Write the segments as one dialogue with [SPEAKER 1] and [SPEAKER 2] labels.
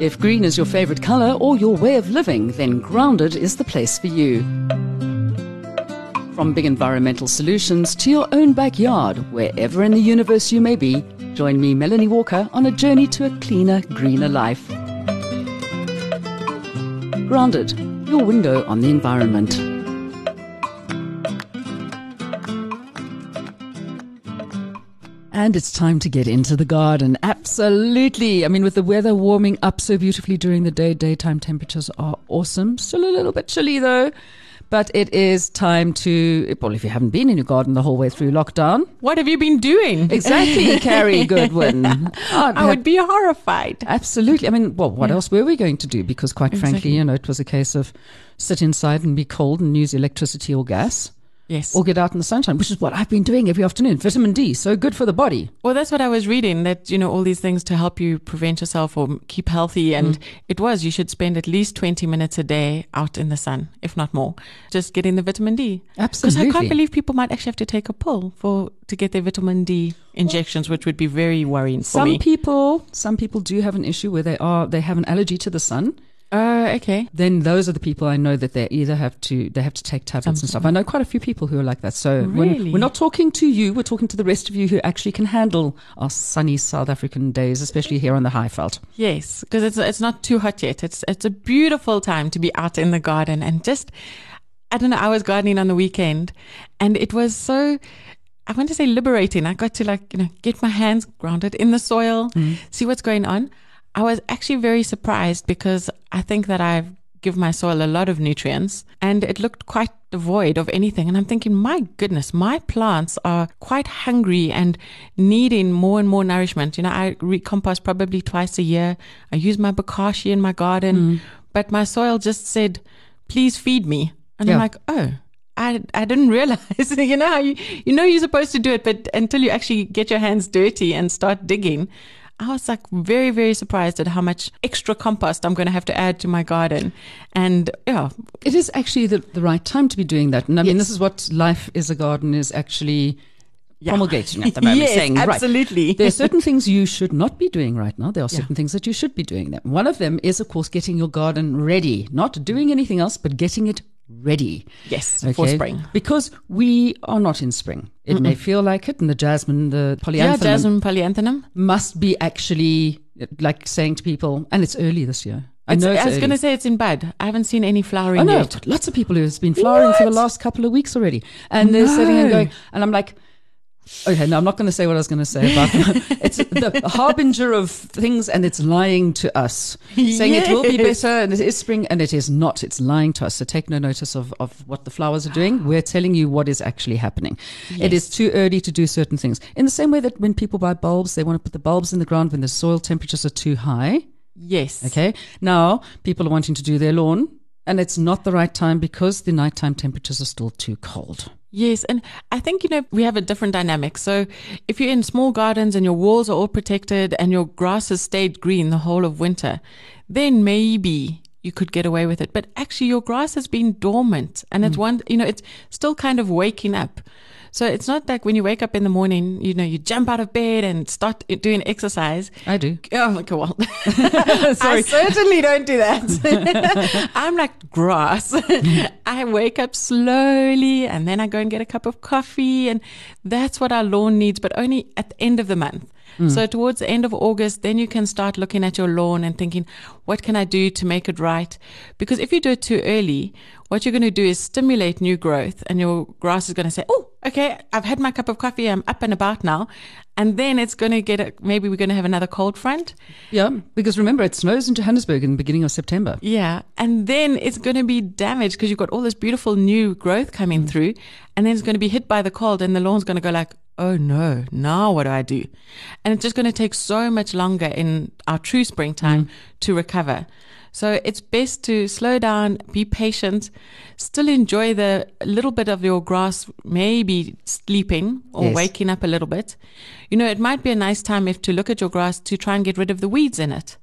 [SPEAKER 1] If green is your favorite color or your way of living, then Grounded is the place for you. From big environmental solutions to your own backyard, wherever in the universe you may be, join me, Melanie Walker, on a journey to a cleaner, greener life. Grounded, your window on the environment. And it's time to get into the garden. Absolutely. I mean, with the weather warming up so beautifully during the day, daytime temperatures are awesome. Still a little bit chilly though. But it is time to, well, if you haven't been in your garden the whole way through lockdown.
[SPEAKER 2] What have you been doing?
[SPEAKER 1] Exactly, Carrie Goodwin.
[SPEAKER 2] I would be horrified.
[SPEAKER 1] Absolutely. I mean, well, what yeah. else were we going to do? Because quite exactly. frankly, you know, it was a case of sit inside and be cold and use electricity or gas.
[SPEAKER 2] Yes.
[SPEAKER 1] Or get out in the sunshine, which is what I've been doing every afternoon. Vitamin D, so good for the body.
[SPEAKER 2] Well, that's what I was reading that, you know, all these things to help you prevent yourself or keep healthy. And mm. it was, you should spend at least 20 minutes a day out in the sun, if not more, just getting the vitamin D.
[SPEAKER 1] Absolutely.
[SPEAKER 2] Because I can't believe people might actually have to take a pill for to get their vitamin D injections, which would be very worrying for
[SPEAKER 1] some
[SPEAKER 2] me.
[SPEAKER 1] Some people, some people do have an issue where they are, they have an allergy to the sun.
[SPEAKER 2] Uh, okay.
[SPEAKER 1] Then those are the people I know that they either have to they have to take tablets Something. and stuff. I know quite a few people who are like that. So
[SPEAKER 2] really?
[SPEAKER 1] we're not talking to you. We're talking to the rest of you who actually can handle our sunny South African days, especially here on the Highveld.
[SPEAKER 2] Yes, because it's it's not too hot yet. It's it's a beautiful time to be out in the garden and just I don't know. I was gardening on the weekend, and it was so. I want to say liberating. I got to like you know get my hands grounded in the soil, mm. see what's going on. I was actually very surprised because I think that I've given my soil a lot of nutrients and it looked quite devoid of anything. And I'm thinking, my goodness, my plants are quite hungry and needing more and more nourishment. You know, I recompost probably twice a year. I use my bokashi in my garden, mm. but my soil just said, please feed me. And yeah. I'm like, oh, I, I didn't realize, you know how you, you know you're supposed to do it, but until you actually get your hands dirty and start digging, I was like very, very surprised at how much extra compost I'm going to have to add to my garden. And yeah.
[SPEAKER 1] It is actually the, the right time to be doing that. And I yes. mean, this is what Life is a Garden is actually yeah. promulgating at the moment,
[SPEAKER 2] yes,
[SPEAKER 1] saying,
[SPEAKER 2] absolutely.
[SPEAKER 1] Right, there are certain things you should not be doing right now. There are certain yeah. things that you should be doing. Them. One of them is, of course, getting your garden ready, not doing anything else, but getting it ready.
[SPEAKER 2] Yes, okay? for spring.
[SPEAKER 1] Because we are not in spring. It Mm-mm. may feel like it, and the jasmine, the polyanthemum. Yeah,
[SPEAKER 2] jasmine polyanthemum.
[SPEAKER 1] Must be actually like saying to people, and it's early this year. I know.
[SPEAKER 2] I was going to say it's in bud. I haven't seen any flowering
[SPEAKER 1] oh, no,
[SPEAKER 2] yet.
[SPEAKER 1] Lots of people who's been flowering what? for the last couple of weeks already, and they're sitting and going, and I'm like, Okay, no, I'm not going to say what I was going to say about it's the harbinger of things, and it's lying to us, saying yes. it will be better, and it is spring, and it is not. It's lying to us. So take no notice of, of what the flowers are doing. We're telling you what is actually happening. Yes. It is too early to do certain things. In the same way that when people buy bulbs, they want to put the bulbs in the ground when the soil temperatures are too high.
[SPEAKER 2] Yes.
[SPEAKER 1] Okay. Now people are wanting to do their lawn, and it's not the right time because the nighttime temperatures are still too cold.
[SPEAKER 2] Yes, and I think you know we have a different dynamic. So if you're in small gardens and your walls are all protected and your grass has stayed green the whole of winter, then maybe you could get away with it. But actually your grass has been dormant and mm. it's one you know it's still kind of waking up. So it's not like when you wake up in the morning, you know, you jump out of bed and start doing exercise.
[SPEAKER 1] I do.
[SPEAKER 2] Oh, okay, well, I certainly don't do that. I'm like grass. I wake up slowly and then I go and get a cup of coffee. And that's what our lawn needs, but only at the end of the month. Mm. So towards the end of August, then you can start looking at your lawn and thinking, what can I do to make it right? Because if you do it too early, what you're going to do is stimulate new growth and your grass is going to say, Oh, okay, I've had my cup of coffee. I'm up and about now. And then it's going to get, a, maybe we're going to have another cold front.
[SPEAKER 1] Yeah. Because remember, it snows in Johannesburg in the beginning of September.
[SPEAKER 2] Yeah. And then it's going to be damaged because you've got all this beautiful new growth coming mm. through. And then it's going to be hit by the cold and the lawn's going to go like, oh no, now what do I do? And it's just going to take so much longer in our true springtime mm. to recover. So it's best to slow down, be patient, still enjoy the little bit of your grass, maybe sleeping or yes. waking up a little bit. You know, it might be a nice time if to look at your grass to try and get rid of the weeds in it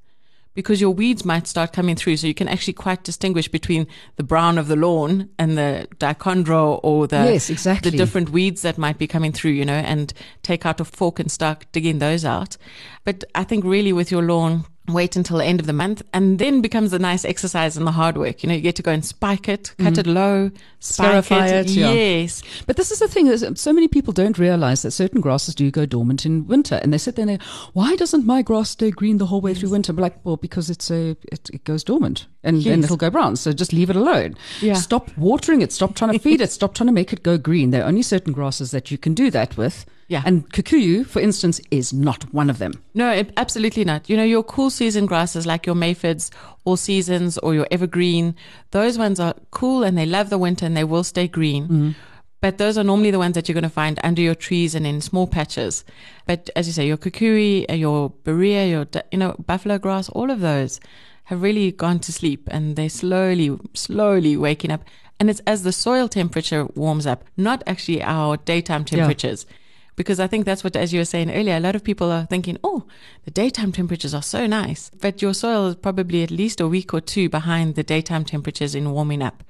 [SPEAKER 2] because your weeds might start coming through. So you can actually quite distinguish between the brown of the lawn and the dichondra or the,
[SPEAKER 1] yes, exactly.
[SPEAKER 2] the different weeds that might be coming through, you know, and take out a fork and start digging those out. But I think really with your lawn, wait until the end of the month and then becomes a nice exercise in the hard work. You know, you get to go and spike it, cut mm-hmm. it low, spike
[SPEAKER 1] Scarify
[SPEAKER 2] it.
[SPEAKER 1] it, yeah.
[SPEAKER 2] Yes.
[SPEAKER 1] But this is the thing: is um, so many people don't realize that certain grasses do go dormant in winter, and they sit there and they, why doesn't my grass stay green the whole way through winter? I'm like, well, because it's a it, it goes dormant and then
[SPEAKER 2] Yes.
[SPEAKER 1] it'll go brown. So just leave it alone.
[SPEAKER 2] Yeah.
[SPEAKER 1] Stop watering it. Stop trying to feed it. Stop trying to make it go green. There are only certain grasses that you can do that with.
[SPEAKER 2] Yeah.
[SPEAKER 1] And kikuyu, for instance, is not one of them.
[SPEAKER 2] No, it, absolutely not. You know, your cool season grasses like your Mayfids, all seasons, or your evergreen, those ones are cool and they love the winter and they will stay green. But those are normally the ones that you're going to find under your trees and in small patches. But as you say, your kikuyu, uh, your berea, your you know buffalo grass, all of those have really gone to sleep and they're slowly, slowly waking up. And it's as the soil temperature warms up, not actually our daytime temperatures because I think that's what, as you were saying earlier, a lot of people are thinking, oh, the daytime temperatures are so nice. But your soil is probably at least a week or two behind the daytime temperatures in warming up.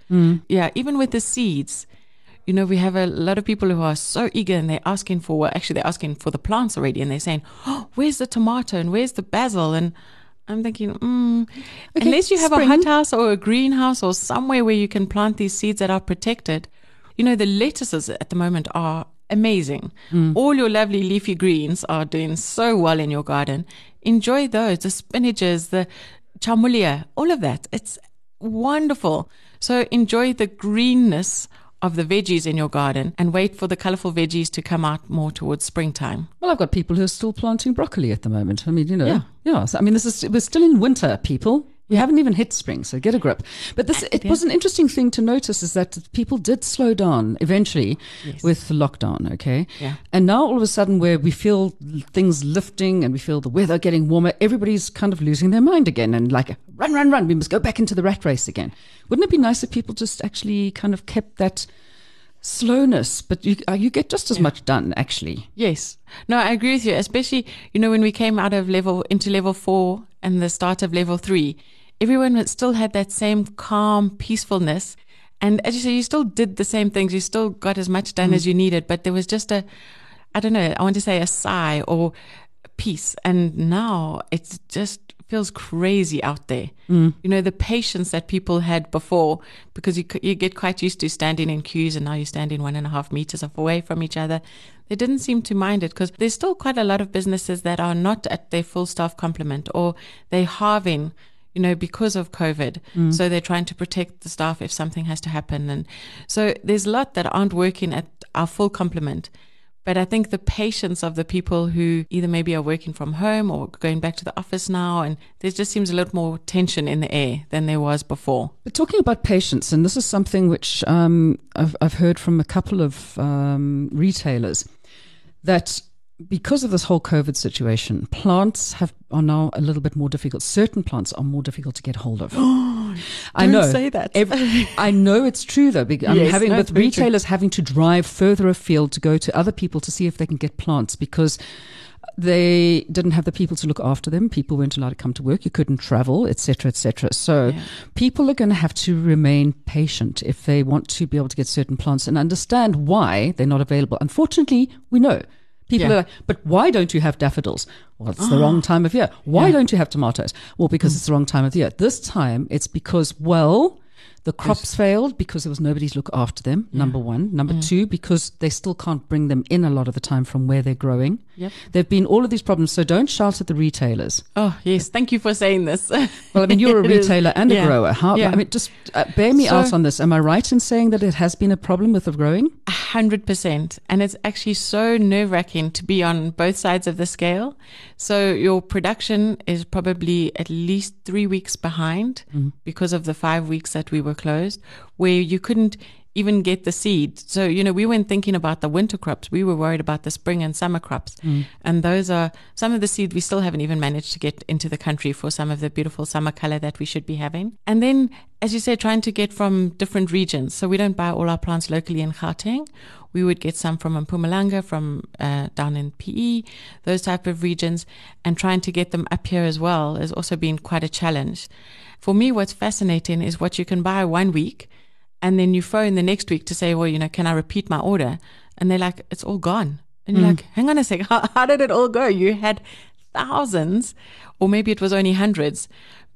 [SPEAKER 2] Yeah, even with the seeds, you know, we have a lot of people who are so eager and they're asking for, well, actually, they're asking for the plants already and they're saying, oh, where's the tomato and where's the basil? And I'm thinking, mm, unless you have
[SPEAKER 1] spring.
[SPEAKER 2] a hothouse or a greenhouse or somewhere where you can plant these seeds that are protected, you know, the lettuces at the moment are amazing. Mm. All your lovely leafy greens are doing so well in your garden. Enjoy those, the spinaches, the chomolia, all of that. It's wonderful. So enjoy the greenness of the veggies in your garden and wait for the colorful veggies to come out more towards springtime.
[SPEAKER 1] Well, I've got people who are still planting broccoli at the moment. I mean, you know,
[SPEAKER 2] Yeah.
[SPEAKER 1] yeah. so, I mean, this is we're still in winter, people. We haven't even hit spring, so get a grip. But this, it
[SPEAKER 2] Yeah.
[SPEAKER 1] was an interesting thing to notice is that people did slow down eventually
[SPEAKER 2] Yes.
[SPEAKER 1] with lockdown. Okay,
[SPEAKER 2] Yeah.
[SPEAKER 1] and now all of a sudden, where we feel things lifting and we feel the weather getting warmer, everybody's kind of losing their mind again and like run, run, run. We must go back into the rat race again. Wouldn't it be nice if people just actually kind of kept that slowness? But you uh, you get just as much done actually.
[SPEAKER 2] Yes. No, I agree with you. Especially, you know, when we came out of level into level four and the start of level three, everyone still had that same calm peacefulness. And as you say, you still did the same things. You still got as much done mm. as you needed, but there was just a, I don't know, I want to say a sigh or peace. And now it just feels crazy out there. Mm. You know, the patience that people had before, because you, you get quite used to standing in queues and now you're standing one and a half meters away from each other. They didn't seem to mind it because there's still quite a lot of businesses that are not at their full staff complement or they're halving you know, because of COVID. So they're trying to protect the staff if something has to happen. And so there's a lot that aren't working at our full complement. But I think the patience of the people who either maybe are working from home or going back to the office now, and there just seems a lot more tension in the air than there was before.
[SPEAKER 1] But talking about patience, and this is something which um, I've, I've heard from a couple of um, retailers that because of this whole COVID situation, plants have are now a little bit more difficult. Certain plants are more difficult to get hold of. I know.
[SPEAKER 2] say that.
[SPEAKER 1] Ev- I know it's true though. bec- I'm having
[SPEAKER 2] no,
[SPEAKER 1] with
[SPEAKER 2] very true.
[SPEAKER 1] retailers having to drive further afield to go to other people to see if they can get plants because they didn't have the people to look after them. People weren't allowed to come to work. You couldn't travel, etc., etc. So
[SPEAKER 2] Yeah.
[SPEAKER 1] people are going to have to remain patient if they want to be able to get certain plants and understand why they're not available. Unfortunately, we know. People
[SPEAKER 2] Yeah.
[SPEAKER 1] are like, but why don't you have daffodils? Well, it's the wrong ah. time of year. Why
[SPEAKER 2] Yeah.
[SPEAKER 1] don't you have tomatoes? Well, because hmm. it's the wrong time of the year. This time, it's because, well, the crops failed because there was nobody to look after them, number one. Number two, because they still can't bring them in a lot of the time from where they're growing.
[SPEAKER 2] Yep.
[SPEAKER 1] There have been all of these problems. So don't shout at the retailers.
[SPEAKER 2] Oh, yes. Thank you for saying this.
[SPEAKER 1] Well, I mean, you're a retailer and a grower. How?
[SPEAKER 2] Yeah.
[SPEAKER 1] I mean, just uh, bear me
[SPEAKER 2] So-
[SPEAKER 1] out on this. Am I right in saying that it has been a problem with the growing?
[SPEAKER 2] A hundred percent. And it's actually so nerve wracking to be on both sides of the scale. So your production is probably at least three weeks behind because of the five weeks that we were closed, where you couldn't even get the seed. So, you know, we weren't thinking about the winter crops. We were worried about the spring and summer crops. And those are some of the seed we still haven't even managed to get into the country for some of the beautiful summer color that we should be having. And then, as you said, trying to get from different regions. So we don't buy all our plants locally in Gauteng. We would get some from Mpumalanga, from uh, down in PE, those type of regions, and trying to get them up here as well has also been quite a challenge. For me, what's fascinating is what you can buy one week, and then you phone the next week to say, well, you know, can I repeat my order? And they're like, it's all gone. And you're mm. like, hang on a sec, how, how did it all go? You had thousands, or maybe it was only hundreds,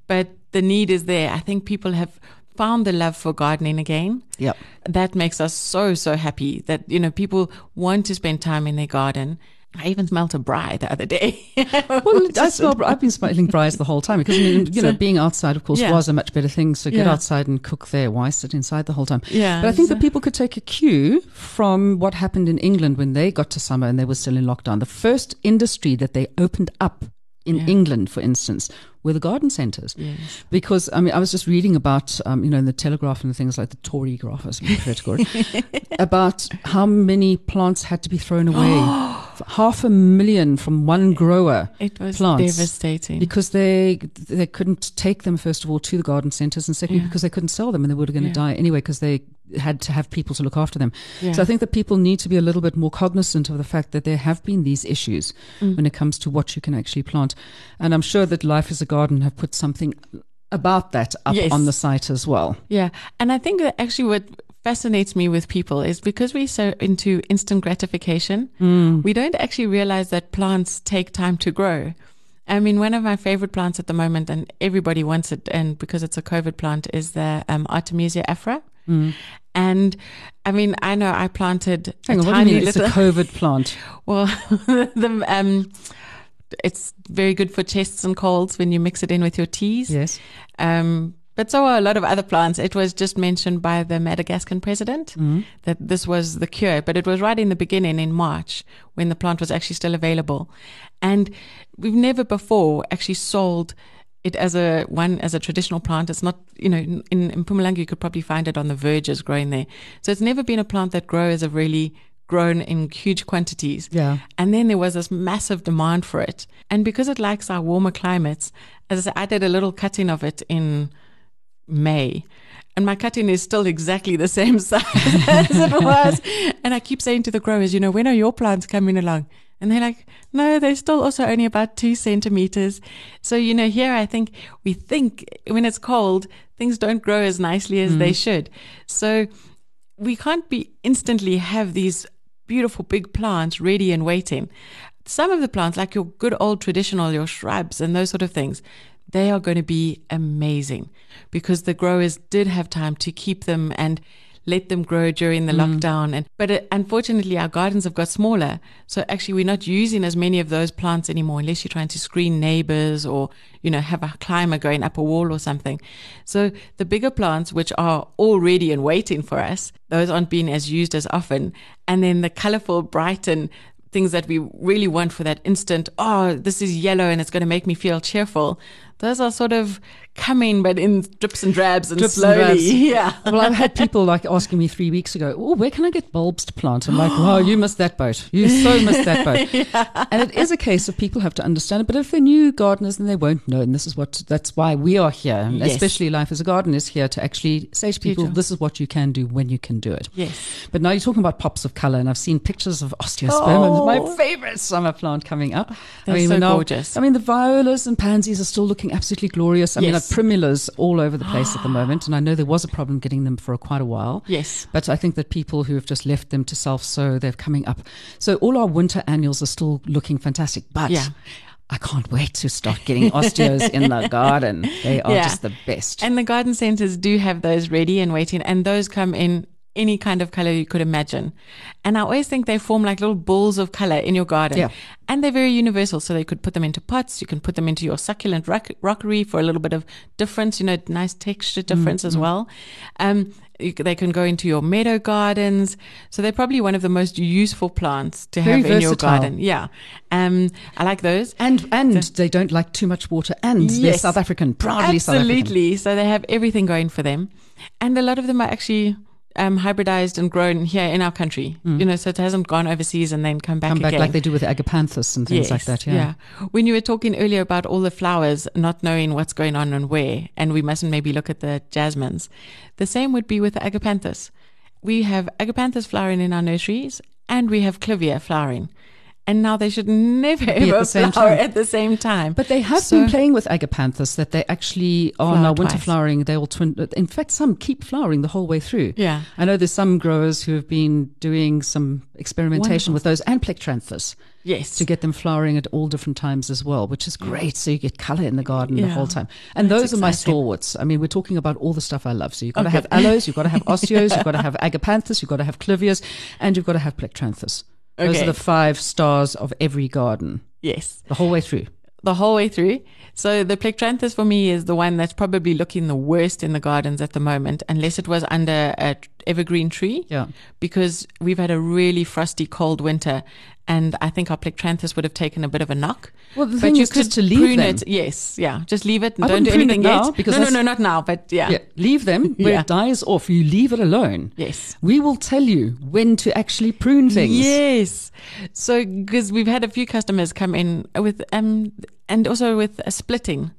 [SPEAKER 2] but the need is there. I think people have found the love for gardening again.
[SPEAKER 1] Yep.
[SPEAKER 2] That makes us so, so happy that, you know, people want to spend time in their garden. I even smelled a braai the other day.
[SPEAKER 1] well, I smell, I've been smelling braais the whole time because, I mean, you know, being outside, of course,
[SPEAKER 2] Yeah.
[SPEAKER 1] was a much better thing. So get
[SPEAKER 2] Yeah.
[SPEAKER 1] outside and cook there. Why sit inside the whole time?
[SPEAKER 2] Yeah,
[SPEAKER 1] But I think
[SPEAKER 2] so-
[SPEAKER 1] that people could take a cue from what happened in England when they got to summer and they were still in lockdown. The first industry that they opened up in
[SPEAKER 2] Yeah.
[SPEAKER 1] England, for instance, were the garden centres.
[SPEAKER 2] Yes.
[SPEAKER 1] Because, I mean, I was just reading about, um, you know, in the Telegraph and things like the Tory graph, as we refer to it, about how many plants had to be thrown away. Half a million from one grower
[SPEAKER 2] It was
[SPEAKER 1] Plants.
[SPEAKER 2] devastating.
[SPEAKER 1] because they they couldn't take them first of all to the garden centres and secondly
[SPEAKER 2] Yeah.
[SPEAKER 1] because they couldn't sell them and they were going to
[SPEAKER 2] Yeah.
[SPEAKER 1] die anyway because they had to have people to look after them.
[SPEAKER 2] Yeah.
[SPEAKER 1] So I think that people need to be a little bit more cognizant of the fact that there have been these issues
[SPEAKER 2] Mm.
[SPEAKER 1] when it comes to what you can actually plant, and I'm sure that Life is a Garden have put something about that up
[SPEAKER 2] Yes.
[SPEAKER 1] on the site as well.
[SPEAKER 2] Yeah. And I think that actually what fascinates me with people is because we're so into instant gratification, we don't actually realize that plants take time to grow. I mean, one of my favorite plants at the moment, and everybody wants it, and because it's a COVID plant, is the um, Artemisia afra. And I mean, I know I planted
[SPEAKER 1] Hang
[SPEAKER 2] a
[SPEAKER 1] on,
[SPEAKER 2] tiny
[SPEAKER 1] mean? It's a
[SPEAKER 2] little.
[SPEAKER 1] COVID plant.
[SPEAKER 2] Well, the, um, it's very good for chests and colds when you mix it in with your teas.
[SPEAKER 1] Yes.
[SPEAKER 2] Um, but so are a lot of other plants. It was just mentioned by the Madagascan president mm-hmm. that this was the cure, but it was right in the beginning in March when the plant was actually still available. And we've never before actually sold it as a one as a traditional plant. It's not, you know, in, in Mpumalanga you could probably find it on the verges growing there. So it's never been a plant that grows a really grown in huge quantities.
[SPEAKER 1] Yeah.
[SPEAKER 2] And then there was this massive demand for it. And because it likes our warmer climates, as I said, I did a little cutting of it in May. And my cutting is still exactly the same size as it was. And I keep saying to the growers, you know, when are your plants coming along? And they're like, no, they're still also only about two centimeters. So, you know, here I think we think when it's cold, things don't grow as nicely as they mm. should. So we can't be instantly have these beautiful big plants ready and waiting. Some of the plants, like your good old traditional, your shrubs and those sort of things, they are going to be amazing because the growers did have time to keep them and let them grow during the lockdown. And but uh, unfortunately, our gardens have got smaller, so actually we're not using as many of those plants anymore, unless you're trying to screen neighbors or you know have a climber going up a wall or something. So the bigger plants, which are all ready and waiting for us, those aren't being as used as often. And then the colorful, bright and things that we really want for that instant, oh, this is yellow and it's going to make me feel cheerful. Those are sort of coming, but in drips and drabs and
[SPEAKER 1] Drips and
[SPEAKER 2] slowly.
[SPEAKER 1] drabs.
[SPEAKER 2] Yeah.
[SPEAKER 1] well, I've had people like asking me three weeks ago, "Oh, where can I get bulbs to plant?" I'm like, "Wow, you missed that boat. You so missed that boat." And it is a case of people have to understand it. But if they're new gardeners, then they won't know. And this is what that's why we are here,
[SPEAKER 2] Yes.
[SPEAKER 1] especially Life as a gardener is here to actually say to people,
[SPEAKER 2] them.
[SPEAKER 1] "This is what you can do when you can do it."
[SPEAKER 2] Yes.
[SPEAKER 1] But now you're talking about pops of color, and I've seen pictures of osteospermum,
[SPEAKER 2] Oh.
[SPEAKER 1] my favorite summer plant coming up.
[SPEAKER 2] They're
[SPEAKER 1] I mean,
[SPEAKER 2] so
[SPEAKER 1] now-
[SPEAKER 2] gorgeous.
[SPEAKER 1] I mean, the violas and pansies are still looking absolutely glorious. I mean,
[SPEAKER 2] Yes.
[SPEAKER 1] like primulas all over the place at the moment, and I know there was a problem getting them for quite a while.
[SPEAKER 2] Yes.
[SPEAKER 1] But I think that people who have just left them to self sow, they're coming up. So all our winter annuals are still looking fantastic. But
[SPEAKER 2] Yeah.
[SPEAKER 1] I can't wait to start getting osteos in the garden. They are
[SPEAKER 2] Yeah.
[SPEAKER 1] just the best.
[SPEAKER 2] And the garden centers do have those ready and waiting, and those come in any kind of color you could imagine. And I always think they form like little balls of color in your garden.
[SPEAKER 1] Yeah.
[SPEAKER 2] And they're very universal. So they could put them into pots. You can put them into your succulent rock- rockery for a little bit of difference, you know, nice texture difference as well. Um, you they can go into your meadow gardens. So they're probably one of the most useful plants to
[SPEAKER 1] Very
[SPEAKER 2] have in your garden. Yeah. Um, I like those.
[SPEAKER 1] and and they don't like too much water, and they're
[SPEAKER 2] Yes.
[SPEAKER 1] South African, proudly South African.
[SPEAKER 2] Absolutely. So they have everything going for them. And a lot of them are actually um, hybridized and grown here in our country. You know, so it hasn't gone overseas and then come back
[SPEAKER 1] Mm. Come back
[SPEAKER 2] again.
[SPEAKER 1] like they do with agapanthus and things like that. Yeah.
[SPEAKER 2] When you were talking earlier about all the flowers not knowing what's going on and where, and we mustn't maybe look at the jasmines, the same would be with the agapanthus. We have agapanthus flowering in our nurseries and we have clivia flowering. And now they should never
[SPEAKER 1] Be at
[SPEAKER 2] ever
[SPEAKER 1] the same
[SPEAKER 2] flower
[SPEAKER 1] time.
[SPEAKER 2] at the same time.
[SPEAKER 1] But they have
[SPEAKER 2] So-
[SPEAKER 1] been playing with agapanthus that they actually are now winter
[SPEAKER 2] twice.
[SPEAKER 1] flowering. They will twin. In fact, some keep flowering the whole way through.
[SPEAKER 2] Yeah.
[SPEAKER 1] I know there's some growers who have been doing some experimentation
[SPEAKER 2] Wonderful.
[SPEAKER 1] with those and plectranthus
[SPEAKER 2] yes,
[SPEAKER 1] to get them flowering at all different times as well, which is great. So you get color in the garden the whole time. And
[SPEAKER 2] That's
[SPEAKER 1] those are my stalwarts. I mean, we're talking about all the stuff I love. So you've got to have aloes, you've got to have osteos, you've got to have agapanthus, you've got to have clivias, and you've got to have plectranthus. Those are the five stars of every garden
[SPEAKER 2] yes.
[SPEAKER 1] the whole way through.
[SPEAKER 2] the whole way through. So the Plectranthus for me is the one that's probably looking the worst in the gardens at the moment, unless it was under a evergreen tree.
[SPEAKER 1] Yeah.
[SPEAKER 2] Because we've had a really frosty, cold winter, and I think our Plectranthus would have taken a bit of a knock.
[SPEAKER 1] Well, the
[SPEAKER 2] but
[SPEAKER 1] thing
[SPEAKER 2] you
[SPEAKER 1] is just
[SPEAKER 2] could
[SPEAKER 1] to leave
[SPEAKER 2] prune
[SPEAKER 1] them.
[SPEAKER 2] it. Yes, yeah, just leave it and
[SPEAKER 1] I
[SPEAKER 2] don't do anything
[SPEAKER 1] now
[SPEAKER 2] yet.
[SPEAKER 1] because
[SPEAKER 2] no, no, no, not now. But yeah,
[SPEAKER 1] Yeah, leave them where
[SPEAKER 2] Yeah.
[SPEAKER 1] it dies off. You leave it alone.
[SPEAKER 2] yes.
[SPEAKER 1] We will tell you when to actually prune things.
[SPEAKER 2] Yes. So, because we've had a few customers come in with, um, and also with a splitting.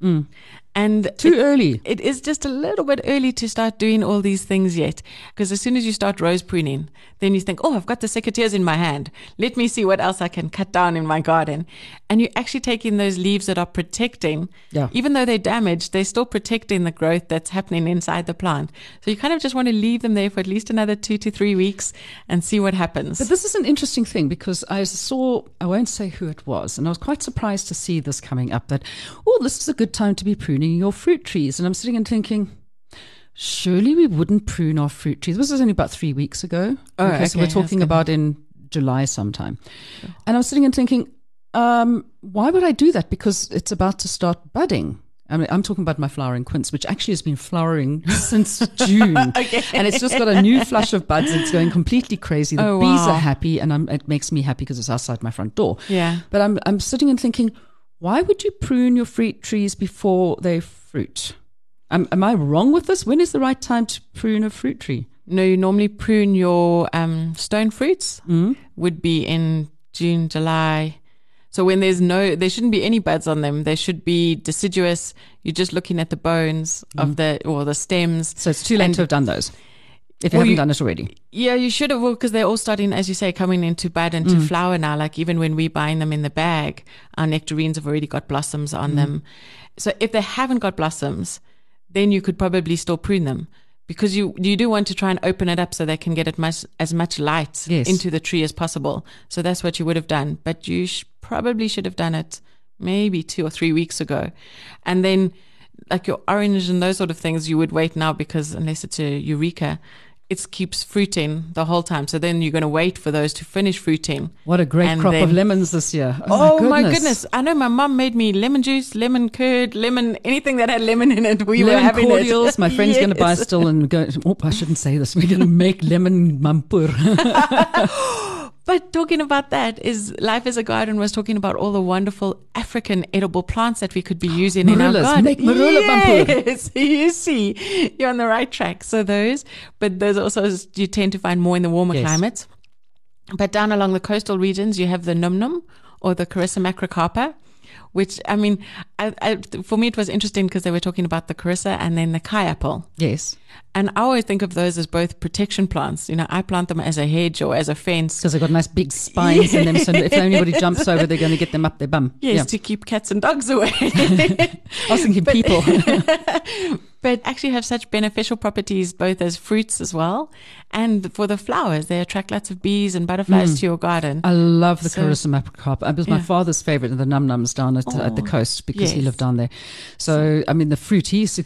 [SPEAKER 2] And.
[SPEAKER 1] Too
[SPEAKER 2] it-
[SPEAKER 1] early.
[SPEAKER 2] It is just a little bit early to start doing all these things yet. Because as soon as you start rose pruning, then you think, oh, I've got the secateurs in my hand. Let me see what else I can cut down in my garden. And you're actually taking those leaves that are protecting,
[SPEAKER 1] Yeah.
[SPEAKER 2] even though they're damaged, they're still protecting the growth that's happening inside the plant. So you kind of just want to leave them there for at least another two to three weeks and see what happens.
[SPEAKER 1] But this is an interesting thing because I saw, I won't say who it was, and I was quite surprised to see this coming up that, oh, this is a good time to be pruning your fruit trees. And I'm sitting and thinking, surely we wouldn't prune our fruit trees. This was only about three weeks ago.
[SPEAKER 2] Oh,
[SPEAKER 1] So
[SPEAKER 2] okay,
[SPEAKER 1] we're talking about in July sometime. And I was sitting and thinking, um, why would I do that? Because it's about to start budding. I mean, I'm talking about my flowering quince, which actually has been flowering since June. And it's just got a new flush of buds. It's going completely crazy. The
[SPEAKER 2] Oh,
[SPEAKER 1] bees
[SPEAKER 2] wow.
[SPEAKER 1] are happy, and I'm, it makes me happy because it's outside my front door.
[SPEAKER 2] Yeah.
[SPEAKER 1] But I'm, I'm sitting and thinking, why would you prune your fruit trees before they fruit? Am, am I wrong with this? When is the right time to prune a fruit tree?
[SPEAKER 2] No, you normally prune your um, stone fruits.
[SPEAKER 1] Mm.
[SPEAKER 2] Would be in June, July. So when there's no, there shouldn't be any buds on them. They should be deciduous. You're just looking at the bones of the or the stems.
[SPEAKER 1] So it's too late
[SPEAKER 2] And-
[SPEAKER 1] to have done those if you
[SPEAKER 2] Well,
[SPEAKER 1] haven't
[SPEAKER 2] you-
[SPEAKER 1] done it already.
[SPEAKER 2] Yeah, you should have, well, because they're all starting, as you say, coming into bud and to mm. flower now. Like even when we're buying them in the bag, our nectarines have already got blossoms on mm. them. So if they haven't got blossoms, then you could probably still prune them because you you do want to try and open it up so they can get it much as much light
[SPEAKER 1] Yes.
[SPEAKER 2] into the tree as possible. So that's what you would have done, but you sh- probably should have done it maybe two or three weeks ago, and then like your orange and those sort of things, you would wait now because unless it's a eureka, it keeps fruiting the whole time. So then you're going to wait for those to finish fruiting.
[SPEAKER 1] What a great crop of lemons this year.
[SPEAKER 2] Oh, my, oh, goodness. I know my mum made me lemon juice, lemon curd, lemon, anything that had lemon in it. We were
[SPEAKER 1] lemon
[SPEAKER 2] having
[SPEAKER 1] cordials.
[SPEAKER 2] it.
[SPEAKER 1] My friend's going to buy
[SPEAKER 2] Yes.
[SPEAKER 1] still and go. Oh, I shouldn't say this. We're going to make lemon mampoer.
[SPEAKER 2] But talking about that is Life is a Garden was talking about all the wonderful African edible plants that we could be using in our garden.
[SPEAKER 1] Make marula
[SPEAKER 2] yes, you see, you're on the right track. So those, but those also you tend to find more in the warmer
[SPEAKER 1] Yes.
[SPEAKER 2] climates. But down along the coastal regions, you have the num num or the Carissa macrocarpa, which I mean, I, I, for me it was interesting because they were talking about the Carissa and then the Kai apple.
[SPEAKER 1] yes,
[SPEAKER 2] And I always think of those as both protection plants. You know, I plant them as a hedge or as a fence.
[SPEAKER 1] because they've got nice big spines in them. So if anybody jumps over, they're going to get them up their bum.
[SPEAKER 2] Yes,
[SPEAKER 1] Yeah.
[SPEAKER 2] to keep cats and dogs away.
[SPEAKER 1] I was thinking people.
[SPEAKER 2] but actually have such beneficial properties both as fruits as well and for the flowers. They attract lots of bees and butterflies mm. to your garden.
[SPEAKER 1] I love the
[SPEAKER 2] So-
[SPEAKER 1] Carissa macrocarpa. It was my father's favorite, the num nums down at, at the
[SPEAKER 2] Oh,
[SPEAKER 1] coast because he lived down there. So, I mean, the fruit, he used to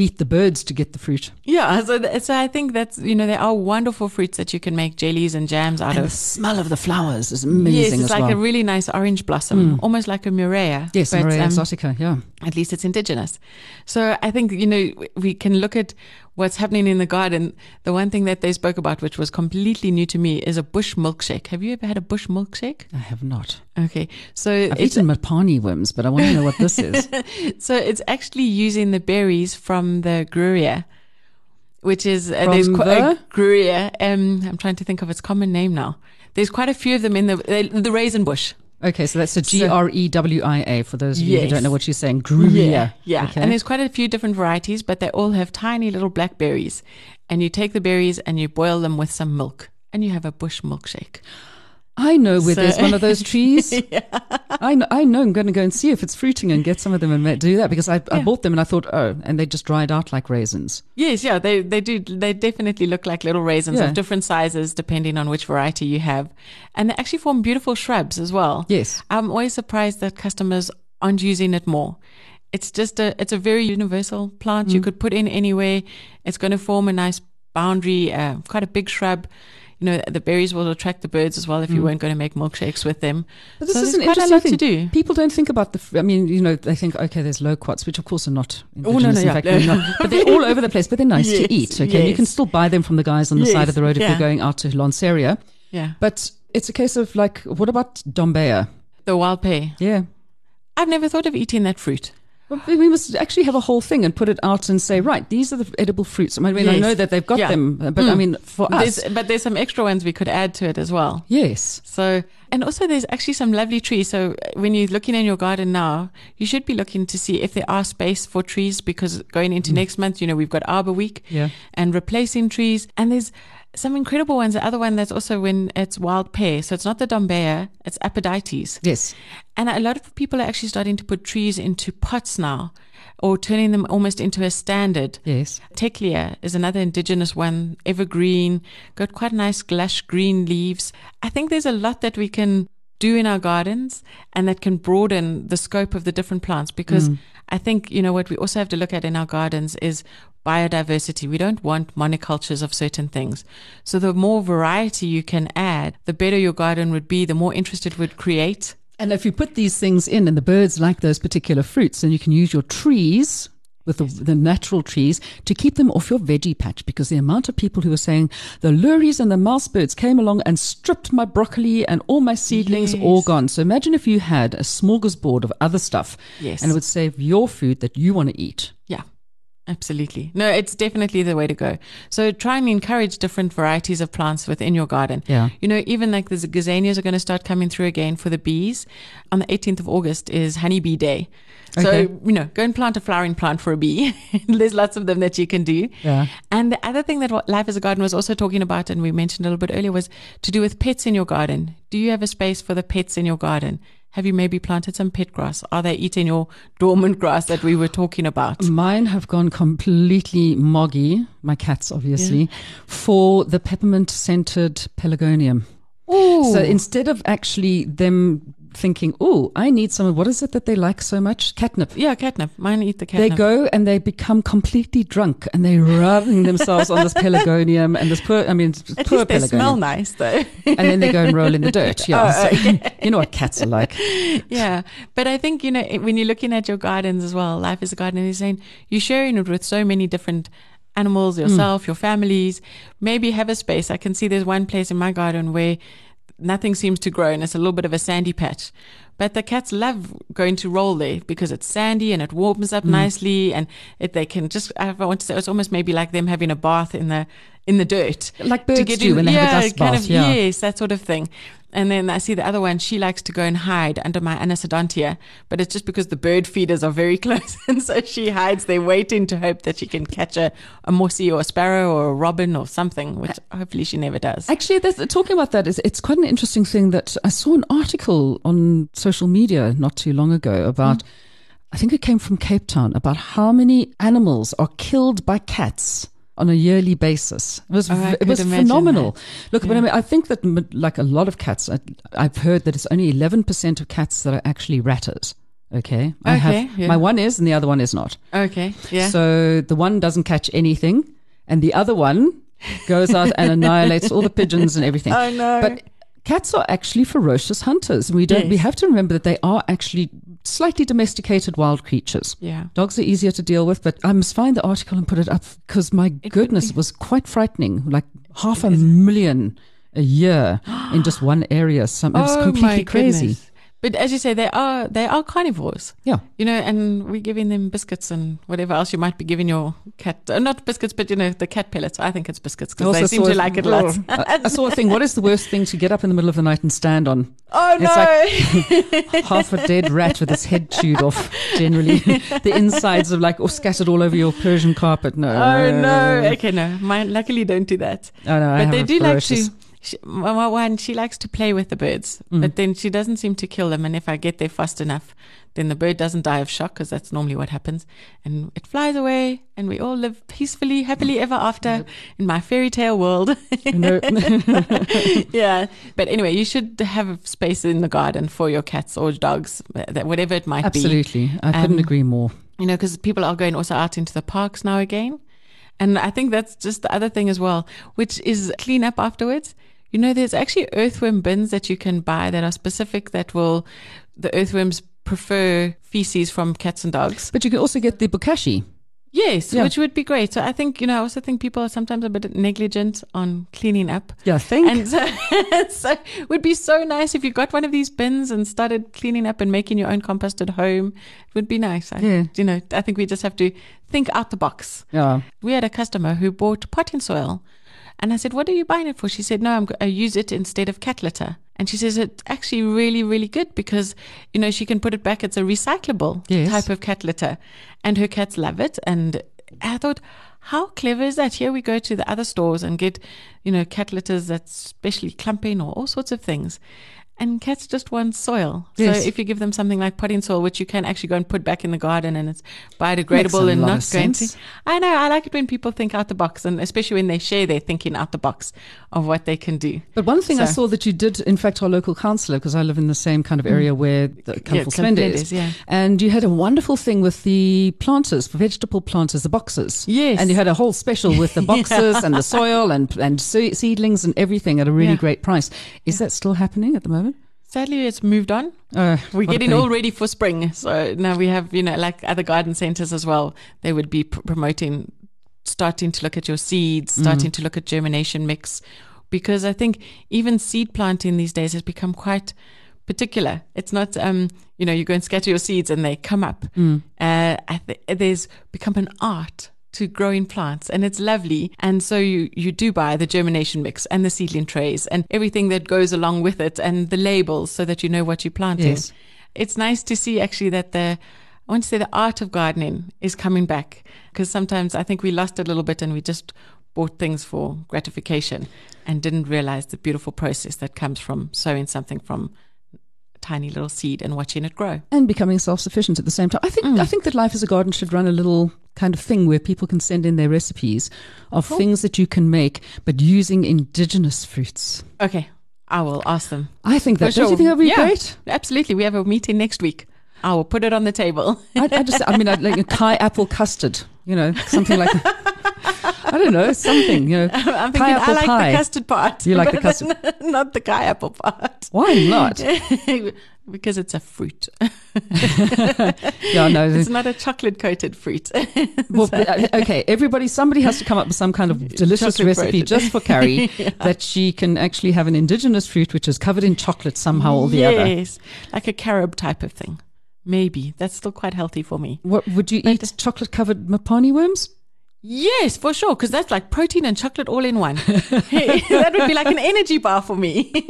[SPEAKER 1] beat the birds to get the fruit.
[SPEAKER 2] yeah, so, th- so I think that's, you know, there are wonderful fruits that you can make jellies and jams out
[SPEAKER 1] And the smell of the flowers is amazing
[SPEAKER 2] Yes, it's like
[SPEAKER 1] well.
[SPEAKER 2] a really nice orange blossom, almost like a murraya.
[SPEAKER 1] yes,
[SPEAKER 2] but,
[SPEAKER 1] Murraya
[SPEAKER 2] um,
[SPEAKER 1] exotica, yeah.
[SPEAKER 2] At least it's indigenous. So I think, you know, we can look at what's happening in the garden. The one thing that they spoke about, which was completely new to me, is a bush milkshake. Have you ever had a bush milkshake?
[SPEAKER 1] I have not.
[SPEAKER 2] Okay. So
[SPEAKER 1] I've eaten Mopani worms, but I want to know what this is.
[SPEAKER 2] so it's actually using the berries from the Grewia, which is, uh, there's quite
[SPEAKER 1] the?
[SPEAKER 2] a Grewia. Um, I'm trying to think of its common name now. There's quite a few of them in the, the, the raisin bush.
[SPEAKER 1] Okay, so that's a G R E W I A for those of you who don't know what she's saying. Grewia.
[SPEAKER 2] Yeah, yeah.
[SPEAKER 1] Okay.
[SPEAKER 2] And there's quite a few different varieties, but they all have tiny little black berries. And you take the berries and you boil them with some milk, and you have a bush milkshake.
[SPEAKER 1] I know where
[SPEAKER 2] So-
[SPEAKER 1] there's one of those trees. I know, I know. I'm going to go and see if it's fruiting and get some of them and do that because I, I bought them and I thought, oh, and they just dried out like raisins.
[SPEAKER 2] Yes, yeah, they they do. They definitely look like little raisins
[SPEAKER 1] Yeah.
[SPEAKER 2] of different sizes depending on which variety you have, and they actually form beautiful shrubs as well.
[SPEAKER 1] Yes.
[SPEAKER 2] I'm always surprised that customers aren't using it more. It's just a it's a very universal plant
[SPEAKER 1] Mm.
[SPEAKER 2] you could put in anywhere. It's going to form a nice boundary, uh, quite a big shrub. You know, the berries will attract the birds as well if you weren't going to make milkshakes with them.
[SPEAKER 1] Mm. But this
[SPEAKER 2] so
[SPEAKER 1] is an
[SPEAKER 2] quite a
[SPEAKER 1] interesting
[SPEAKER 2] lot
[SPEAKER 1] thing.
[SPEAKER 2] to do.
[SPEAKER 1] People don't think about the. I mean, you know, they think okay, there's loquats, which of course are not.
[SPEAKER 2] Oh, no, no,
[SPEAKER 1] in fact,
[SPEAKER 2] yeah.
[SPEAKER 1] they're not. but they're all over the place. But they're nice
[SPEAKER 2] Yes,
[SPEAKER 1] to eat. Okay, you can still buy them from the guys on the side of the road if
[SPEAKER 2] yeah.
[SPEAKER 1] you're going out to Lanseria.
[SPEAKER 2] Yeah,
[SPEAKER 1] But it's a case of like, what about Dombeya?
[SPEAKER 2] the wild pear.
[SPEAKER 1] Yeah.
[SPEAKER 2] I've never thought of eating that fruit.
[SPEAKER 1] Well, we must actually have a whole thing and put it out and say, right, these are the edible fruits. I mean, I know that they've got
[SPEAKER 2] Yeah.
[SPEAKER 1] them, uh, but I
[SPEAKER 2] Mm.
[SPEAKER 1] mean, for us,
[SPEAKER 2] There's, but there's some extra ones we could add to it as well.
[SPEAKER 1] yes.
[SPEAKER 2] So, and also there's actually some lovely trees. So uh, when you're looking in your garden now, you should be looking to see if there are space for trees because going into mm. next month, you know, we've got Arbor Week
[SPEAKER 1] Yeah.
[SPEAKER 2] and replacing trees. And there's some incredible ones. The other one that's also when it's wild pear. So it's not the Dombeya, it's Aphrodite.
[SPEAKER 1] Yes.
[SPEAKER 2] And a lot of people are actually starting to put trees into pots now or turning them almost into a standard.
[SPEAKER 1] Yes.
[SPEAKER 2] Teclea is another indigenous one, evergreen, got quite nice lush green leaves. I think there's a lot that we can do in our gardens and that can broaden the scope of the different plants because mm. I think, you know, what we also have to look at in our gardens is biodiversity. We don't want monocultures of certain things. So the more variety you can add, the better your garden would be, the more interest it would create.
[SPEAKER 1] And if you put these things in and the birds like those particular fruits, then you can use your trees with the, the natural trees to keep them off your veggie patch because the amount of people who are saying the luries and the mouse birds came along and stripped my broccoli and all my seedlings
[SPEAKER 2] Yes.
[SPEAKER 1] all gone. So imagine if you had a smorgasbord of other stuff
[SPEAKER 2] Yes.
[SPEAKER 1] and it would save your food that you want to eat.
[SPEAKER 2] Yeah, absolutely. No, it's definitely the way to go. So try and encourage different varieties of plants within your garden.
[SPEAKER 1] Yeah.
[SPEAKER 2] You know, even like the gazanias are going to start coming through again for the bees. On the 18th of August is honeybee day. So,
[SPEAKER 1] Okay.
[SPEAKER 2] you know, go and plant a flowering plant for a bee. There's lots of them that you can do.
[SPEAKER 1] Yeah.
[SPEAKER 2] And the other thing that Life is a Garden was also talking about, and we mentioned a little bit earlier, was to do with pets in your garden. Do you have a space for the pets in your garden? Have you maybe planted some pet grass? Are they eating your dormant grass that we were talking about?
[SPEAKER 1] Mine have gone completely moggy, my cats obviously, for the peppermint scented pelargonium.
[SPEAKER 2] Ooh.
[SPEAKER 1] So instead of actually them thinking, oh, I need some of what is it that they like so much? Catnip.
[SPEAKER 2] Yeah, catnip. Mine eat the catnip.
[SPEAKER 1] They go and they become completely drunk and they're rubbing themselves on this pelargonium and this poor, I mean,
[SPEAKER 2] At
[SPEAKER 1] poor
[SPEAKER 2] least they
[SPEAKER 1] pelargonium.
[SPEAKER 2] smell nice, though.
[SPEAKER 1] and then they go and roll in the dirt. Yeah.
[SPEAKER 2] Oh,
[SPEAKER 1] So, you know what cats are like.
[SPEAKER 2] yeah, but I think you know when you're looking at your gardens as well, life is a garden. You're saying you're sharing it with so many different animals, mm. yourself, your families. Maybe have a space. I can see there's one place in my garden where nothing seems to grow and it's a little bit of a sandy patch. But the cats love going to roll there because it's sandy and it warms up mm. nicely and it, they can just, I want to say, it's almost maybe like them having a bath in the, in the dirt.
[SPEAKER 1] Like
[SPEAKER 2] to
[SPEAKER 1] birds
[SPEAKER 2] get
[SPEAKER 1] do
[SPEAKER 2] in-
[SPEAKER 1] when they have a
[SPEAKER 2] yeah,
[SPEAKER 1] dust
[SPEAKER 2] kind
[SPEAKER 1] bath,
[SPEAKER 2] Of,
[SPEAKER 1] yeah.
[SPEAKER 2] Yes, that sort of thing. And then I see the other one, she likes to go and hide under my anisodontia, but it's just because the bird feeders are very close. And so she hides there waiting to hope that she can catch a, a mossy or a sparrow or a robin or something, which uh, hopefully she never does.
[SPEAKER 1] Actually, talking about that, is, it's quite an interesting thing that I saw an article on social media not too long ago about, mm. I think it came from Cape Town, about how many animals are killed by cats on a yearly basis. It was,
[SPEAKER 2] Oh,
[SPEAKER 1] it was phenomenal.
[SPEAKER 2] that.
[SPEAKER 1] Look, but I mean, I think that like a lot of cats, I, I've heard that it's only 11% of cats that are actually ratters. Okay. I
[SPEAKER 2] Okay,
[SPEAKER 1] have,
[SPEAKER 2] yeah.
[SPEAKER 1] my one is and the other one is not.
[SPEAKER 2] Okay, yeah.
[SPEAKER 1] So the one doesn't catch anything, and the other one goes out and annihilates all the pigeons and everything.
[SPEAKER 2] Oh, no.
[SPEAKER 1] But cats are actually ferocious hunters. We don't. We have to remember that they are actually slightly domesticated wild creatures.
[SPEAKER 2] yeah.
[SPEAKER 1] Dogs are easier to deal with, but I must find the article and put it up because my
[SPEAKER 2] would
[SPEAKER 1] goodness, it was quite frightening. Like half a million a year in just one area. Some, it was
[SPEAKER 2] oh,
[SPEAKER 1] completely crazy.
[SPEAKER 2] goodness. But as you say, they are they are carnivores.
[SPEAKER 1] Yeah.
[SPEAKER 2] You know, and we're giving them biscuits and whatever else you might be giving your cat. Uh, not biscuits, but you know, the cat pellets. I think it's biscuits because they seem to like it lots.
[SPEAKER 1] I, I saw a thing. What is the worst thing to get up in the middle of the night and stand on?
[SPEAKER 2] Oh
[SPEAKER 1] It's like half a dead rat with its head chewed off. Generally, the insides of like or scattered all over your Persian carpet. No.
[SPEAKER 2] oh no! Okay, no. Mine luckily don't do that.
[SPEAKER 1] I know, I
[SPEAKER 2] but they do like to She, well, one, she likes to play with the birds, but then she doesn't seem to kill them. And if I get there fast enough, then the bird doesn't die of shock because that's normally what happens. And it flies away, and we all live peacefully, happily ever after in my fairy tale world. Yeah. But anyway, you should have space in the garden for your cats or dogs, whatever it might be.
[SPEAKER 1] Absolutely. I couldn't
[SPEAKER 2] Um,
[SPEAKER 1] agree more.
[SPEAKER 2] You know, because people are going also out into the parks now again. And I think that's just the other thing as well, which is clean up afterwards. You know, there's actually earthworm bins that you can buy that are specific that will, the earthworms prefer feces from cats and dogs.
[SPEAKER 1] But you can also get the bokashi.
[SPEAKER 2] Yes,
[SPEAKER 1] Yeah.
[SPEAKER 2] which would be great. So I think, you know, I also think people are sometimes a bit negligent on cleaning up.
[SPEAKER 1] Yeah, think.
[SPEAKER 2] And so, so it would be so nice if you got one of these bins and started cleaning up and making your own compost at home. It would be nice. I,
[SPEAKER 1] Yeah.
[SPEAKER 2] You know, I think we just have to think out the box.
[SPEAKER 1] yeah.
[SPEAKER 2] We had a customer who bought potting soil. And I said, What are you buying it for? She said, No, I'm, I use it instead of cat litter. And she says it's actually really, really good because, you know, she can put it back. It's a recyclable
[SPEAKER 1] Yes.
[SPEAKER 2] type of cat litter. And her cats love it. And I thought, how clever is that? Here we go to the other stores and get, you know, cat litters that's specially clumping or all sorts of things. And cats just want soil.
[SPEAKER 1] Yes.
[SPEAKER 2] So if you give them something like potting soil, which you can actually go and put back in the garden and it's biodegradable and not going to. I know. I like it when people think out the box, and especially when they share their thinking out the box of what they can do.
[SPEAKER 1] But one thing I saw that you did, in fact, our local councillor, because I live in the same kind of mm. area where the
[SPEAKER 2] council
[SPEAKER 1] Splendor is.
[SPEAKER 2] Yeah.
[SPEAKER 1] And you had a wonderful thing with the planters, vegetable planters, the boxes.
[SPEAKER 2] Yes.
[SPEAKER 1] And you had a whole special with the boxes and the soil and, and seedlings and everything at a really
[SPEAKER 2] Yeah.
[SPEAKER 1] great price. Is that still happening at the moment?
[SPEAKER 2] Sadly, it's moved on.
[SPEAKER 1] Uh,
[SPEAKER 2] We're getting all ready for spring. So now we have, you know, like other garden centers as well. They would be pr- promoting, starting to look at your seeds, starting to look at germination mix, because I think even seed planting these days has become quite particular. It's not, um, you know, you go and scatter your seeds and they come up. Uh, I th- there's become an art to growing plants and it's lovely. And so you, you do buy the germination mix and the seedling trays and everything that goes along with it and the labels so that you know what you're planting.
[SPEAKER 1] Yes.
[SPEAKER 2] It's nice to see actually that the, I want to say the art of gardening is coming back because sometimes I think we lost a little bit and we just bought things for gratification and didn't realize the beautiful process that comes from sowing something from tiny little seed and watching it grow.
[SPEAKER 1] and becoming self-sufficient at the same time. I think mm. I think that Life is a Garden should run a little kind of thing where people can send in their recipes of things that you can make, but using indigenous fruits.
[SPEAKER 2] Okay, I will ask them.
[SPEAKER 1] I think that.
[SPEAKER 2] For
[SPEAKER 1] Don't you think that would be
[SPEAKER 2] Yeah.
[SPEAKER 1] great?
[SPEAKER 2] Absolutely. We have a meeting next week. I will put it on the table.
[SPEAKER 1] I, I just, I mean, I'd like a Kai apple custard. You know, something like. I don't know, something. You know,
[SPEAKER 2] I'm thinking I like
[SPEAKER 1] pie.
[SPEAKER 2] the custard part.
[SPEAKER 1] You like the
[SPEAKER 2] but
[SPEAKER 1] custard?
[SPEAKER 2] not the Kai apple part.
[SPEAKER 1] Why not?
[SPEAKER 2] because it's a fruit.
[SPEAKER 1] Yeah, no.
[SPEAKER 2] It's not a chocolate coated fruit.
[SPEAKER 1] Well, uh, okay, everybody, somebody has to come up with some kind of delicious
[SPEAKER 2] Chocolate
[SPEAKER 1] recipe just for Carrie that she can actually have an indigenous fruit which is covered in chocolate somehow or the other.
[SPEAKER 2] yes, like a carob type of thing. Maybe that's still quite healthy for me.
[SPEAKER 1] What would you eat? Chocolate covered mopani worms?
[SPEAKER 2] Yes, for sure, because that's like protein and chocolate all in one. that would be like an energy bar for me.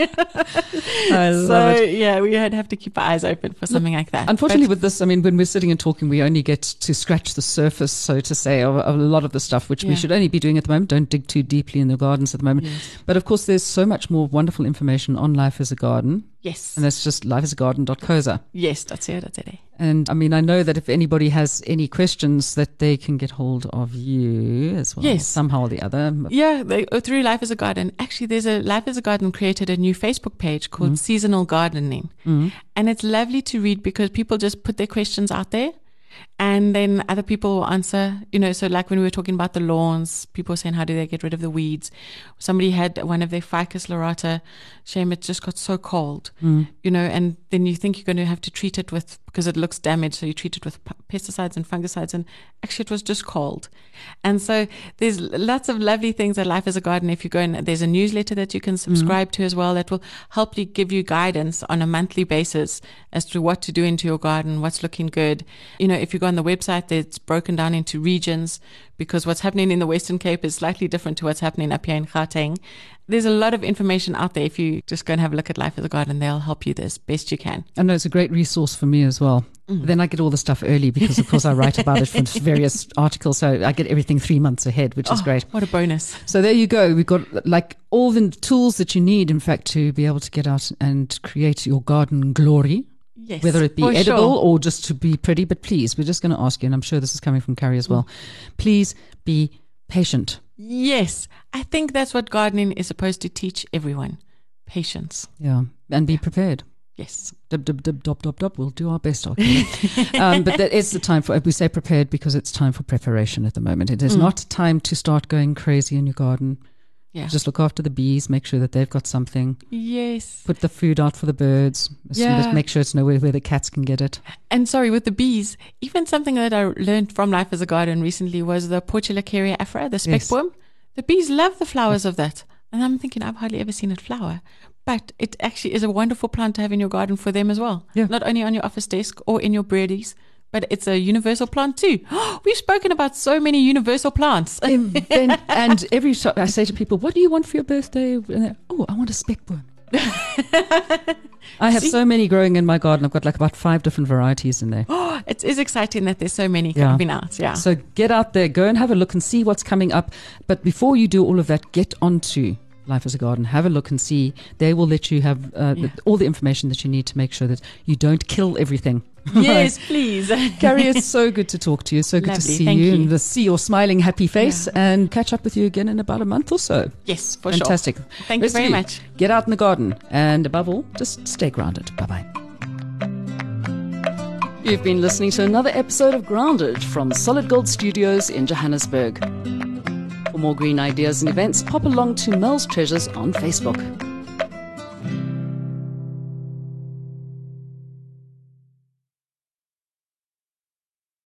[SPEAKER 1] I love
[SPEAKER 2] so
[SPEAKER 1] it.
[SPEAKER 2] yeah, we would have to keep our eyes open for something like that.
[SPEAKER 1] Unfortunately,
[SPEAKER 2] But-
[SPEAKER 1] with this, I mean, when we're sitting and talking, we only get to scratch the surface, so to say, of, of a lot of the stuff which we should only be doing at the moment. Don't dig too deeply in the gardens at the moment. But of course, there's so much more wonderful information on Life is a Garden,
[SPEAKER 2] yes,
[SPEAKER 1] and that's just lifeisagarden.coza.
[SPEAKER 2] yes, that's it, that's it.
[SPEAKER 1] And I mean, I know that if anybody has any questions, that they can get hold of you as well,
[SPEAKER 2] Yes.
[SPEAKER 1] somehow or the other.
[SPEAKER 2] Yeah, they, uh, through Life is a Garden. Actually, there's a Life is a Garden created a new Facebook page
[SPEAKER 1] Mm-hmm.
[SPEAKER 2] called Seasonal Gardening. And it's lovely to read because people just put their questions out there and then other people will answer. You know, so like when we were talking about the lawns, people saying, how do they get rid of the weeds? Somebody had one of their ficus lyrata. Shame it just got so cold, mm. you know, and then you think you're going to have to treat it with, because it looks damaged. So you treat it with p- pesticides and fungicides. And actually, it was just cold. And so there's lots of lovely things at Life is a Garden. If you go and there's a newsletter that you can mm-hmm. subscribe to as well that will help you give you guidance on a monthly basis as to what to do into your garden, what's looking good. You know, if you go on the website, it's broken down into regions because what's happening in the Western Cape is slightly different to what's happening up here in Gauteng. There's a lot of information out there. If you just go and have a look at Life is a Garden, they'll help you as best you can.
[SPEAKER 1] I know it's a great resource for me as well. Mm. Then I get all the stuff early because, of course, I write about it from various articles. So I get everything three months ahead, which is
[SPEAKER 2] oh,
[SPEAKER 1] great.
[SPEAKER 2] What a bonus.
[SPEAKER 1] So there you go. We've got like all the tools that you need, in fact, to be able to get out and create your garden glory.
[SPEAKER 2] Yes,
[SPEAKER 1] whether it be edible sure. or just to be pretty. But please, we're just going to ask you, and I'm sure this is coming from Carrie as well. Mm. Please be patient.
[SPEAKER 2] Yes, I think that's what gardening is supposed to teach everyone patience.
[SPEAKER 1] Yeah, and be prepared.
[SPEAKER 2] Yes.
[SPEAKER 1] Dub, dub, dub, dub, dub, dub. We'll do our best. Okay. um, but that is the time for, we say prepared because it's time for preparation at the moment. It is mm. not time to start going crazy in your garden.
[SPEAKER 2] Yeah.
[SPEAKER 1] Just look after the bees, make sure that they've got something.
[SPEAKER 2] Yes.
[SPEAKER 1] Put the food out for the birds.
[SPEAKER 2] Yeah.
[SPEAKER 1] Make sure it's nowhere where the cats can get it.
[SPEAKER 2] And sorry, with the bees, even something that I learned from Life is a Garden recently was the Portulacaria afra, the spekboom. Yes. The bees love the flowers of that. And I'm thinking, I've hardly ever seen it flower. But it actually is a wonderful plant to have in your garden for them as well.
[SPEAKER 1] Yeah.
[SPEAKER 2] Not only on your office desk or in your birdies, but it's a universal plant too. We've spoken about so many universal plants.
[SPEAKER 1] and, every shot I say to people, "What do you want for your birthday?" oh, I want a spekboom. I have See? so many growing in my garden. I've got like about five different varieties in there.
[SPEAKER 2] Oh, it is exciting that there's so many yeah. coming out. Yeah.
[SPEAKER 1] So get out there, go and have a look and see what's coming up. But before you do all of that, get onto Life is a Garden. Have a look and see. They will let you have uh, yeah. all the information that you need to make sure that you don't kill everything.
[SPEAKER 2] Yes, please.
[SPEAKER 1] Carrie, it's so good to talk to you. So good
[SPEAKER 2] Lovely,
[SPEAKER 1] to see
[SPEAKER 2] you,
[SPEAKER 1] you, and to see your smiling, happy face yeah. and catch up with you again in about a month or so.
[SPEAKER 2] Yes, for
[SPEAKER 1] Fantastic.
[SPEAKER 2] sure. Thank Rest you very much.
[SPEAKER 1] Get out in the garden and above all, just stay grounded. Bye bye. You've been listening to another episode of Grounded from Solid Gold Studios in Johannesburg. For more green ideas and events, pop along to Mel's Treasures on Facebook.